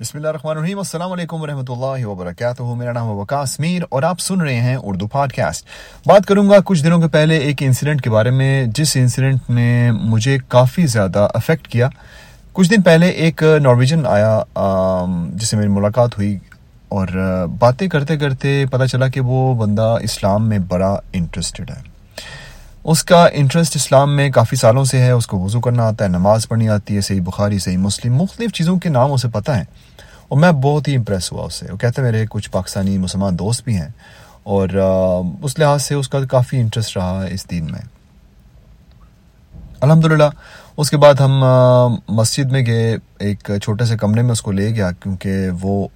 بسم اللہ الرحمن الرحیم، السلام علیکم ورحمۃ اللہ وبرکاتہ۔ میرا نام ہے وکاس میر اور آپ سن رہے ہیں اردو پاڈ کاسٹ بات کروں گا کچھ دنوں کے پہلے ایک انسیڈنٹ کے بارے میں، جس انسیڈنٹ نے مجھے کافی زیادہ افیکٹ کیا۔ کچھ دن پہلے ایک نارویجن آیا جس سے میری ملاقات ہوئی اور باتیں کرتے کرتے پتہ چلا کہ وہ بندہ اسلام میں بڑا انٹرسٹڈ ہے۔ اس کا انٹرسٹ اسلام میں کافی سالوں سے ہے، اس کو وضو کرنا آتا ہے، نماز پڑھنی آتی ہے، صحیح بخاری، صحیح مسلم، مختلف چیزوں کے نام اسے پتہ ہیں۔ اور میں بہت ہی امپریس ہوا اس سے وہ کہتے ہیں، میرے کچھ پاکستانی مسلمان دوست بھی ہیں۔ اور اس لحاظ سے اس کا کافی انٹرسٹ رہا اس دین میں۔ الحمد للہ اس کے بعد ہم مسجد میں گئے۔ ایک چھوٹے سے کمرے میں اس کو لے گیا، کیونکہ وہ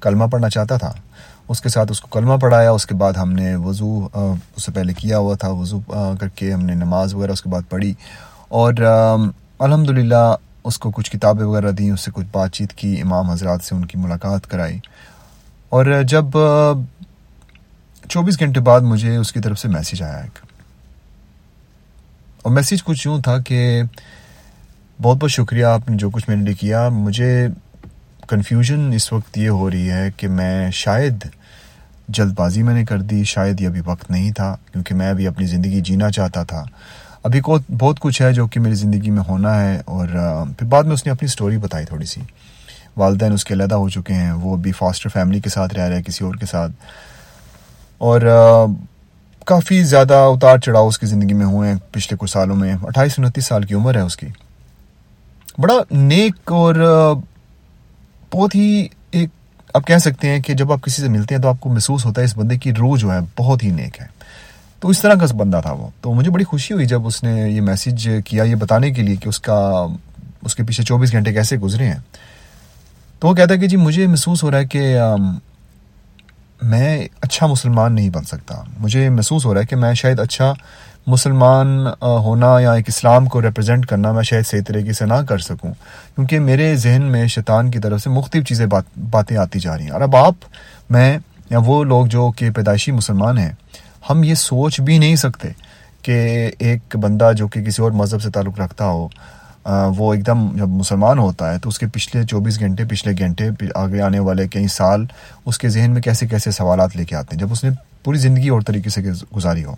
کلمہ پڑھنا چاہتا تھا۔ اس کے ساتھ اس کو کلمہ پڑھایا، اس کے بعد ہم نے وضو اس سے پہلے کیا ہوا تھا، وضو کر کے ہم نے نماز وغیرہ اس کے بعد پڑھی اور الحمد للہ اس کو کچھ کتابیں وغیرہ دیں، اس سے کچھ بات چیت کی، امام حضرات سے ان کی ملاقات کرائی اور جب چوبیس گھنٹے بعد مجھے اس کی طرف سے میسیج آیا ایک اور میسیج کچھ یوں تھا کہ بہت بہت شکریہ آپ نے جو کچھ میرے لیے کیا، مجھے کنفیوژن اس وقت یہ ہو رہی ہے کہ میں شاید جلد بازی میں نے کر دی، شاید یہ ابھی وقت نہیں تھا، کیونکہ میں ابھی اپنی زندگی جینا چاہتا تھا۔ ابھی کو بہت کچھ ہے جو کہ میری زندگی میں ہونا ہے اور پھر بعد میں اس نے اپنی سٹوری بتائی تھوڑی سی۔ والدین اس کے علیحدہ ہو چکے ہیں، وہ ابھی فاسٹر فیملی کے ساتھ رہ رہے ہیں، کسی اور کے ساتھ۔ اور کافی زیادہ اتار چڑھاؤ اس کی زندگی میں ہوئے ہیں پچھلے کچھ سالوں میں۔ اٹھائیس، انتیس سال کی عمر ہے اس کی۔ بڑا نیک اور بہت ہی ایک آپ کہہ سکتے ہیں کہ جب آپ کسی سے ملتے ہیں تو آپ کو محسوس ہوتا ہے اس بندے کی روح جو ہے بہت ہی نیک ہے۔ تو اس طرح کا بندہ تھا وہ۔ تو مجھے بڑی خوشی ہوئی جب اس نے یہ میسیج کیا یہ بتانے کے لیے کہ اس کا اس کے پیچھے چوبیس گھنٹے کیسے گزرے ہیں۔ تو وہ کہتا ہے کہ جی مجھے محسوس ہو رہا ہے کہ میں اچھا مسلمان نہیں بن سکتا۔ مجھے محسوس ہو رہا ہے کہ میں شاید اچھا مسلمان ہونا یا ایک اسلام کو ریپرزینٹ کرنا میں شاید صحیح طریقے سے نہ کر سکوں۔ کیونکہ میرے ذہن میں شیطان کی طرف سے مختلف چیزیں بات، باتیں آتی جا رہی ہیں۔ اور اب آپ، میں یا وہ لوگ جو کہ پیدائشی مسلمان ہیں، ہم یہ سوچ بھی نہیں سکتے کہ ایک بندہ جو کہ کسی اور مذہب سے تعلق رکھتا ہو وہ ایک دم جب مسلمان ہوتا ہے تو اس کے پچھلے چوبیس گھنٹے، پچھلے گھنٹے آگے آنے والے کئی سال اس کے ذہن میں کیسے کیسے سوالات لے کے آتے ہیں؟ جب اس نے پوری زندگی اور طریقے سے گزاری ہو۔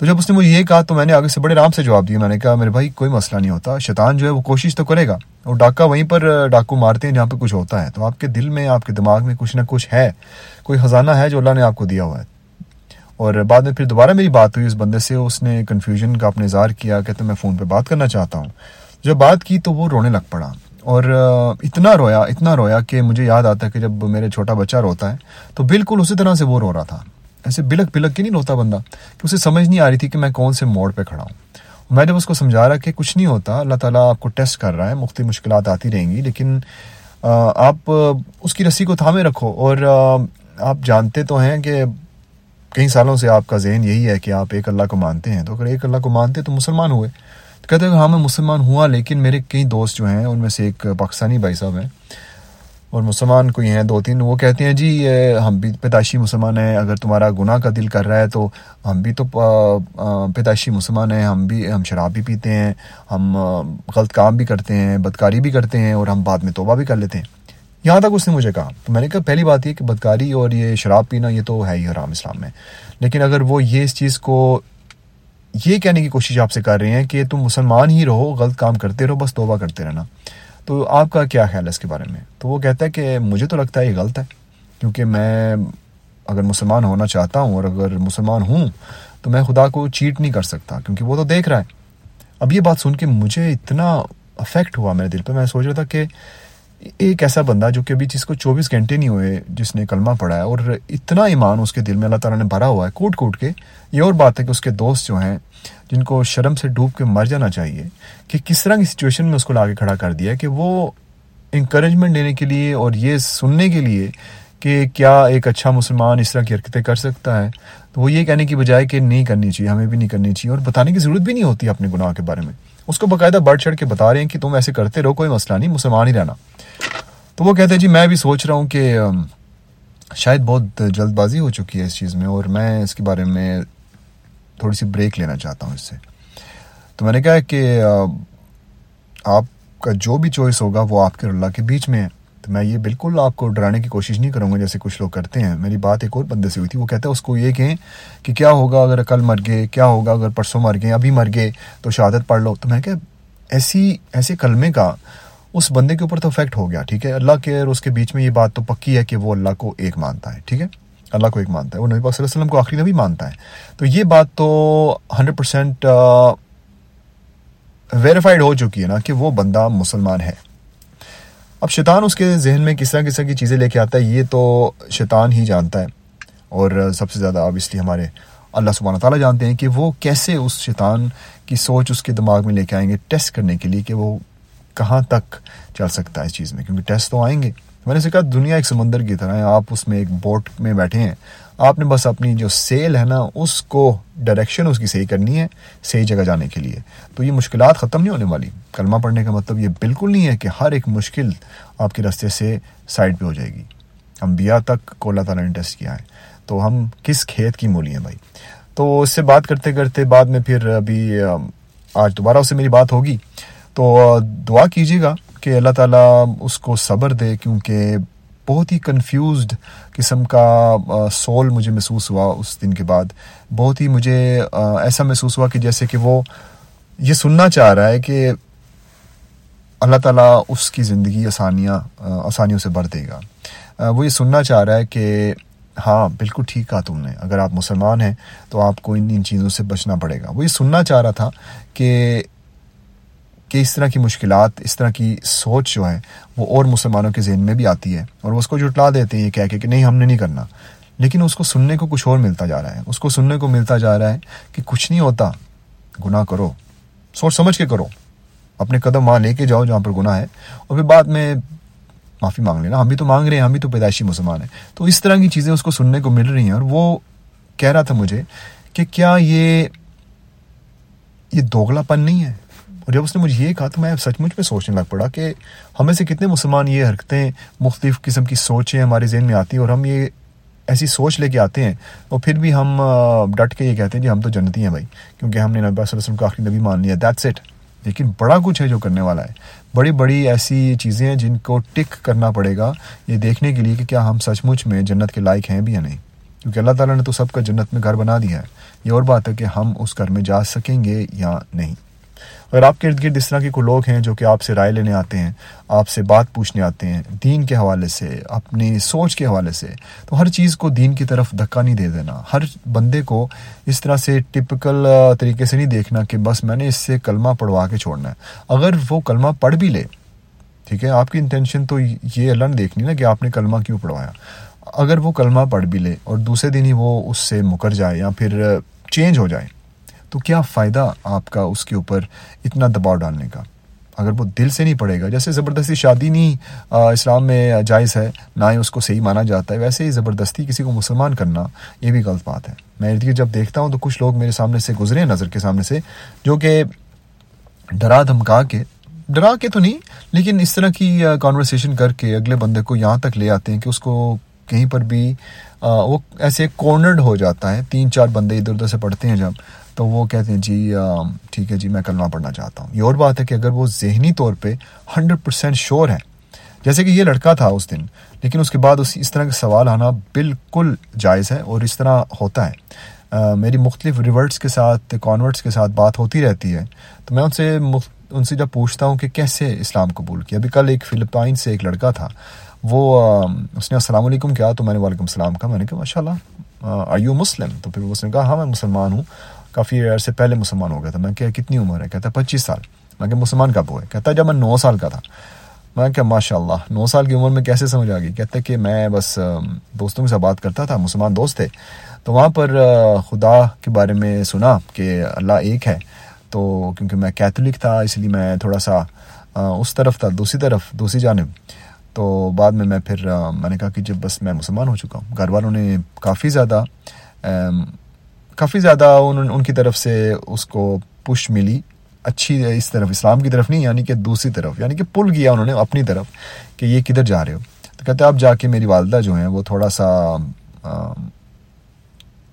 تو جب اس نے مجھے یہ کہا تو میں نے آگے سے بڑے آرام سے جواب دیا. میں نے کہا، میرے بھائی، کوئی مسئلہ نہیں ہوتا، شیطان جو ہے وہ کوشش تو کرے گا، اور ڈاکہ وہیں پر ڈاکو مارتے ہیں جہاں پہ کچھ ہوتا ہے. تو آپ کے دل میں، آپ کے دماغ میں کچھ نہ کچھ ہے، کوئی خزانہ ہے جو اللہ نے آپ کو دیا ہوا ہے. اور بعد میں پھر دوبارہ میری بات ہوئی اس بندے سے، اس نے کنفیوژن کا اپنے اظہار کیا کہ میں فون پہ بات کرنا چاہتا ہوں. جب بات کی تو وہ رونے لگ پڑا، اور اتنا رویا اتنا رویا کہ مجھے یاد آتا ہے کہ جب میرے چھوٹا بچہ روتا ہے تو بالکل اسی طرح سے وہ رو رہا تھا. ایسے بلک بلک کے نہیں ہوتا بندہ کہ اسے سمجھ نہیں آ رہی تھی کہ میں کون سے موڑ پہ کھڑا ہوں۔ میں جب اس کو سمجھا رہا کہ کچھ نہیں ہوتا، اللہ تعالیٰ آپ کو ٹیسٹ کر رہا ہے، مختلف مشکلات آتی رہیں گی، لیکن آپ، اس کی رسی کو تھامے رکھو۔ اور آپ جانتے تو ہیں کہ کئی سالوں سے آپ کا ذہن یہی ہے کہ آپ ایک اللہ کو مانتے ہیں۔ تو اگر ایک اللہ کو مانتے تو مسلمان ہوئے۔ تو کہتے ہیں کہ ہاں میں مسلمان ہوا، لیکن میرے کئی دوست جو ہیں، ان میں سے ایک پاکستانی بھائی صاحب ہیں۔ اور مسلمان کوئی ہیں دو تین، وہ کہتے ہیں جی ہم بھی پیدائشی مسلمان ہیں، اگر تمہارا گناہ کا دل کر رہا ہے تو ہم بھی تو پیدائشی مسلمان ہیں، ہم بھی، ہم شراب بھی پیتے ہیں، ہم غلط کام بھی کرتے ہیں، بدکاری بھی کرتے ہیں اور ہم بعد میں توبہ بھی کر لیتے ہیں۔ یہاں تک اس نے مجھے کہا۔ تو میں نے کہا، پہلی بات یہ کہ بدکاری اور یہ شراب پینا، یہ تو ہے ہی حرام اسلام میں۔ لیکن اگر وہ یہ اس چیز کو، یہ کہنے کی کوشش آپ سے کر رہے ہیں کہ تم مسلمان ہی رہو، غلط کام کرتے رہو، بس توبہ کرتے رہنا۔ تو آپ کا کیا خیال ہے اس کے بارے میں؟ تو وہ کہتا ہے کہ مجھے تو لگتا ہے یہ غلط ہے، کیونکہ میں اگر مسلمان ہونا چاہتا ہوں اور اگر مسلمان ہوں تو میں خدا کو چیٹ نہیں کر سکتا، کیونکہ وہ تو دیکھ رہا ہے۔ اب یہ بات سن کے مجھے اتنا افیکٹ ہوا میرے دل پہ، میں سوچ رہا تھا کہ ایک ایسا بندہ جو کہ ابھی جس کو چوبیس گھنٹے نہیں ہوئے، جس نے کلمہ پڑھا ہے، اور اتنا ایمان اس کے دل میں اللہ تعالیٰ نے بھرا ہوا ہے، کوٹ کوٹ کے۔ یہ اور بات ہے کہ اس کے دوست جو ہیں، جن کو شرم سے ڈوب کے مر جانا چاہیے، کہ کس طرح کی سچویشن میں اس کو لا کے کھڑا کر دیا کہ وہ انکریجمنٹ دینے کے لیے اور یہ سننے کے لیے کہ کیا ایک اچھا مسلمان اس طرح کی حرکتیں کر سکتا ہے۔ تو وہ یہ کہنے کی بجائے کہ نہیں کرنی چاہیے، ہمیں بھی نہیں کرنی چاہیے، اور بتانے کی ضرورت بھی نہیں ہوتی اپنے گناہ کے بارے میں۔ اس کو باقاعدہ بڑھ چڑھ کے بتا رہے ہیں کہ تم ایسے کرتے رہو، کوئی مسئلہ نہیں، مسلمان ہی رہنا۔ تو وہ کہتے ہیں جی میں بھی سوچ رہا ہوں کہ شاید بہت جلد بازی ہو چکی ہے اس چیز میں، اور میں اس کے بارے میں تھوڑی سی بریک لینا چاہتا ہوں اس سے۔ تو میں نے کہا کہ آپ کا جو بھی چوائس ہوگا وہ آپ کے اللہ کے بیچ میں ہے۔ میں یہ بالکل آپ کو ڈرانے کی کوشش نہیں کروں گا جیسے کچھ لوگ کرتے ہیں۔ میری بات ایک اور بندے سے ہوئی تھی، وہ کہتا ہے اس کو یہ کہیں کہ کیا ہوگا اگر کل مر گئے، کیا ہوگا اگر پرسوں مر گئے، ابھی مر گئے، تو شہادت پڑھ لو۔ تو میں کہ ایسی، ایسے کلمے کا اس بندے کے اوپر تو افیکٹ ہو گیا، ٹھیک ہے۔ اللہ کے اور اس کے بیچ میں یہ بات تو پکی ہے کہ وہ اللہ کو ایک مانتا ہے، ٹھیک ہے۔ اللہ کو ایک مانتا ہے۔ وہ نبی صلی اللہ علیہ وسلم کو آخری نبی مانتا ہے۔ تو یہ بات تو ہنڈریڈ پرسینٹ ویریفائڈ ہو چکی ہے نا کہ وہ بندہ مسلمان ہے۔ اب شیطان اس کے ذہن میں کس طرح کس طرح کی چیزیں لے کے آتا ہے، یہ تو شیطان ہی جانتا ہے۔ اور سب سے زیادہ آبویسلی ہمارے اللہ سبحانہ تعالیٰ جانتے ہیں کہ وہ کیسے اس شیطان کی سوچ اس کے دماغ میں لے کے آئیں گے ٹیسٹ کرنے کے لیے کہ وہ کہاں تک چل سکتا ہے اس چیز میں، کیونکہ ٹیسٹ تو آئیں گے۔ میں نے اسے کہا دنیا ایک سمندر کی طرح ہے، آپ اس میں ایک بوٹ میں بیٹھے ہیں آپ نے بس اپنی جو سیل ہے نا، اس کو ڈائریکشن اس کی صحیح کرنی ہے، صحیح جگہ جانے کے لیے۔ تو یہ مشکلات ختم نہیں ہونے والی۔ کلمہ پڑھنے کا مطلب یہ بالکل نہیں ہے کہ ہر ایک مشکل آپ کے راستے سے سائڈ پہ ہو جائے گی۔ ہم بیا تک کو اللہ تعالیٰ نے ٹیسٹ کیا ہے۔ تو ہم کس کھیت کی مولی ہیں بھائی؟ تو اس سے بات کرتے کرتے بعد میں پھر ابھی آج دوبارہ اس سے میری بات ہوگی۔ تو دعا کیجیے گا کہ اللہ تعالیٰ اس کو صبر دے، کیونکہ بہت ہی کنفیوزڈ قسم کا سول مجھے محسوس ہوا اس دن کے بعد۔ بہت ہی مجھے ایسا محسوس ہوا کہ جیسے کہ وہ یہ سننا چاہ رہا ہے کہ اللہ تعالیٰ اس کی زندگی آسانیاں آسانیوں سے بھر دے گا۔ وہ یہ سننا چاہ رہا ہے کہ ہاں بالکل ٹھیک کہا تم نے۔ اگر آپ مسلمان ہیں تو آپ کو ان ان چیزوں سے بچنا پڑے گا۔ وہ یہ سننا چاہ رہا تھا کہ کہ اس طرح کی مشکلات، اس طرح کی سوچ جو ہے، وہ اور مسلمانوں کے ذہن میں بھی آتی ہے اور وہ اس کو جٹلا دیتے ہیں، یہ کہہ کے کہ نہیں، ہم نے نہیں کرنا۔ لیکن اس کو سننے کو کچھ اور ملتا جا رہا ہے۔ اس کو سننے کو ملتا جا رہا ہے کہ کچھ نہیں ہوتا، گناہ کرو۔ سوچ سمجھ کے کرو۔ اپنے قدم وہاں لے کے جاؤ جہاں پر گناہ ہے۔ اور پھر بعد میں معافی مانگ لینا۔ ہم بھی تو مانگ رہے ہیں، ہم بھی تو پیدائشی مسلمان ہیں۔ تو اس طرح کی چیزیں اس کو سننے کو مل رہی ہیں۔ اور وہ کہہ رہا تھا مجھے کہ کیا یہ یہ دوگلا پن نہیں ہے؟ اور جب اس نے مجھے یہ کہا تو میں سچ مچ میں سوچنے لگ پڑا کہ ہمیں سے کتنے مسلمان یہ حرکتیں مختلف قسم کی سوچیں ہمارے ذہن میں آتی ہیں اور ہم یہ ایسی سوچ لے کے آتے ہیں اور پھر بھی ہم ڈٹ کے یہ کہتے ہیں جی ہم تو جنتی ہیں بھائی، کیونکہ ہم نے نبی صلی اللہ علیہ وسلم کا آخری نبی مان لیا دیٹس اٹ لیکن بڑا کچھ ہے جو کرنے والا ہے۔ بڑی بڑی ایسی چیزیں ہیں جن کو ٹک کرنا پڑے گا یہ دیکھنے کے لیے کہ کیا ہم سچ مچ میں جنت کے لائق ہیں بھی یا نہیں۔ کیونکہ اللہ تعالیٰ نے تو سب کا جنت میں گھر بنا دیا ہے۔ یہ اور بات ہے کہ ہم اس گھر میں جا سکیں گے یا نہیں۔ اگر آپ کے ارد گرد اس طرح کے کوئی لوگ ہیں جو کہ آپ سے رائے لینے آتے ہیں، آپ سے بات پوچھنے آتے ہیں، دین کے حوالے سے، اپنی سوچ کے حوالے سے، تو ہر چیز کو دین کی طرف دھکا نہیں دے دینا۔ ہر بندے کو اس طرح سے ٹپکل طریقے سے نہیں دیکھنا کہ بس میں نے اس سے کلمہ پڑھوا کے چھوڑنا ہے۔ اگر وہ کلمہ پڑھ بھی لے، ٹھیک ہے، آپ کی انٹینشن تو یہ اللہ نے دیکھنی نا کہ آپ نے کلمہ کیوں پڑھوایا۔ اگر وہ کلمہ پڑھ بھی لے اور دوسرے دن ہی وہ اس سے مکر جائے یا پھر چینج ہو جائے تو کیا فائدہ آپ کا اس کے اوپر اتنا دباؤ ڈالنے کا؟ اگر وہ دل سے نہیں پڑے گا، جیسے زبردستی شادی نہیں اسلام میں جائز ہے، نہ ہی اس کو صحیح مانا جاتا ہے، ویسے ہی زبردستی کسی کو مسلمان کرنا یہ بھی غلط بات ہے۔ میں ارد جب دیکھتا ہوں تو کچھ لوگ میرے سامنے سے گزرے ہیں، نظر کے سامنے سے، جو کہ ڈرا دھمکا کے، ڈرا کے تو نہیں، لیکن اس طرح کی کانورسیشن کر کے اگلے بندے کو یہاں تک لے آتے ہیں کہ اس کو کہیں پر بھی وہ ایسے کارنرڈ ہو جاتا ہے۔ تین چار بندے ادھر ادھر سے پڑھتے ہیں جب تو وہ کہتے ہیں جی ٹھیک ہے جی میں کلمہ پڑھنا چاہتا ہوں۔ یہ اور بات ہے کہ اگر وہ ذہنی طور پہ ہنڈریڈ پرسینٹ شور ہے جیسے کہ یہ لڑکا تھا اس دن، لیکن اس کے بعد اس اس طرح کا سوال آنا بالکل جائز ہے اور اس طرح ہوتا ہے۔ میری مختلف ریورٹس کے ساتھ کانورٹس کے ساتھ بات ہوتی رہتی ہے۔ تو میں ان سے ان سے جب پوچھتا ہوں کہ کیسے اسلام قبول کیا، ابھی کل ایک فلپائن سے ایک لڑکا تھا، وہ اس نے السلام علیکم کیا، تو میں نے وعلیکم السلام کہا، میں نے کہا ماشاء اللہ آئی یو مسلم تو پھر اس نے کہا ہاں میں مسلمان ہوں۔ کافی عرصے پہلے مسلمان ہو گیا تھا۔ میں کہا، کتنی عمر ہے؟ کہتا ہے، پچیس سال. میں کہ مسلمان کب ہوئے؟ کہتا ہے، جب میں نو سال کا تھا۔ میں کہا ماشاء اللہ نو سال کی عمر میں کیسے سمجھ آ گئی؟ کہتے ہے کہ میں بس دوستوں کے ساتھ بات کرتا تھا، مسلمان دوست تھے۔ تو وہاں پر خدا کے بارے میں سنا کہ اللہ ایک ہے۔ تو کیونکہ میں کیتھولک تھا، اس لیے میں تھوڑا سا اس طرف تھا، دوسری طرف، دوسری جانب۔ تو بعد میں میں پھر میں نے کہا کہ جب بس میں مسلمان ہو چکا ہوں، گھر والوں نے کافی زیادہ کافی زیادہ ان ان کی طرف سے اس کو پش ملی. اچھی اس طرف، اسلام کی طرف نہیں یعنی کہ دوسری طرف یعنی کہ پل کیا انہوں نے اپنی طرف کہ یہ کدھر جا رہے ہو۔ تو کہتے اب جا کے میری والدہ جو ہیں، وہ تھوڑا سا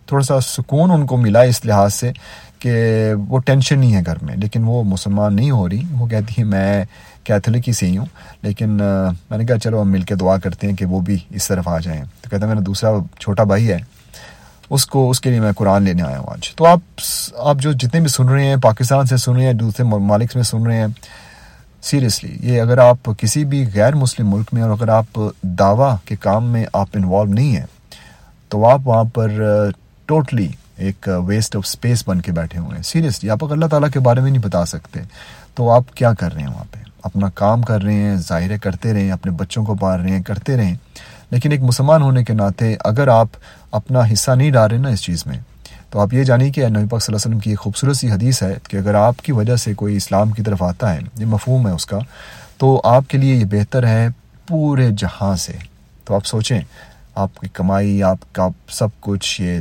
تھوڑا سا سکون ان کو ملا اس لحاظ سے کہ وہ ٹینشن نہیں ہے گھر میں، لیکن وہ مسلمان نہیں ہو رہی۔ وہ کہتی ہے میں کیتھولک ہی سے ہی ہوں، لیکن میں نے کہا چلو ہم مل کے دعا کرتے ہیں کہ وہ بھی اس طرف آ جائیں۔ تو کہتا ہے، میرا دوسرا چھوٹا بھائی ہے اس کو اس کے لیے میں قرآن لینے آیا ہوں آج۔ تو آپ آپ جو جتنے بھی سن رہے ہیں، پاکستان سے سن رہے ہیں، دوسرے ممالک میں سن رہے ہیں سیریسلی یہ اگر آپ کسی بھی غیر مسلم ملک میں اور اگر آپ دعویٰ کے کام میں آپ انوالو نہیں ہیں، تو آپ وہاں پر ٹوٹلی ایک ویسٹ آف اسپیس بن کے بیٹھے ہوئے ہیں۔ سیریسلی آپ اللہ تعالیٰ کے بارے میں نہیں بتا سکتے، تو آپ کیا کر رہے ہیں وہاں پہ؟ اپنا کام کر رہے ہیں ظاہرے کرتے رہیں، اپنے بچوں کو پال رہے ہیں، کرتے رہیں۔ لیکن ایک مسلمان ہونے کے ناطے اگر آپ اپنا حصہ نہیں ڈال رہے نا اس چیز میں، تو آپ یہ جانیں کہ نبی پاک صلی اللہ علیہ وسلم کی ایک خوبصورت سی حدیث ہے کہ اگر آپ کی وجہ سے کوئی اسلام کی طرف آتا ہے، یہ مفہوم ہے اس کا، تو آپ کے لیے یہ بہتر ہے پورے جہاں سے۔ تو آپ سوچیں، آپ کی کمائی، آپ کا سب کچھ، یہ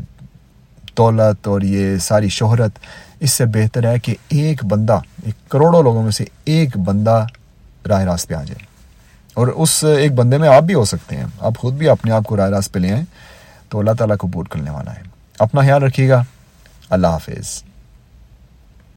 دولت اور یہ ساری شہرت، اس سے بہتر ہے کہ ایک بندہ، ایک کروڑوں لوگوں میں سے ایک بندہ راہ راست پہ آ جائے۔ اور اس ایک بندے میں آپ بھی ہو سکتے ہیں۔ آپ خود بھی اپنے آپ کو راہ راست پہ لے آئیں تو اللہ تعالیٰ کو بوٹ کرنے والا ہے۔ اپنا خیال رکھیے گا۔ اللہ حافظ۔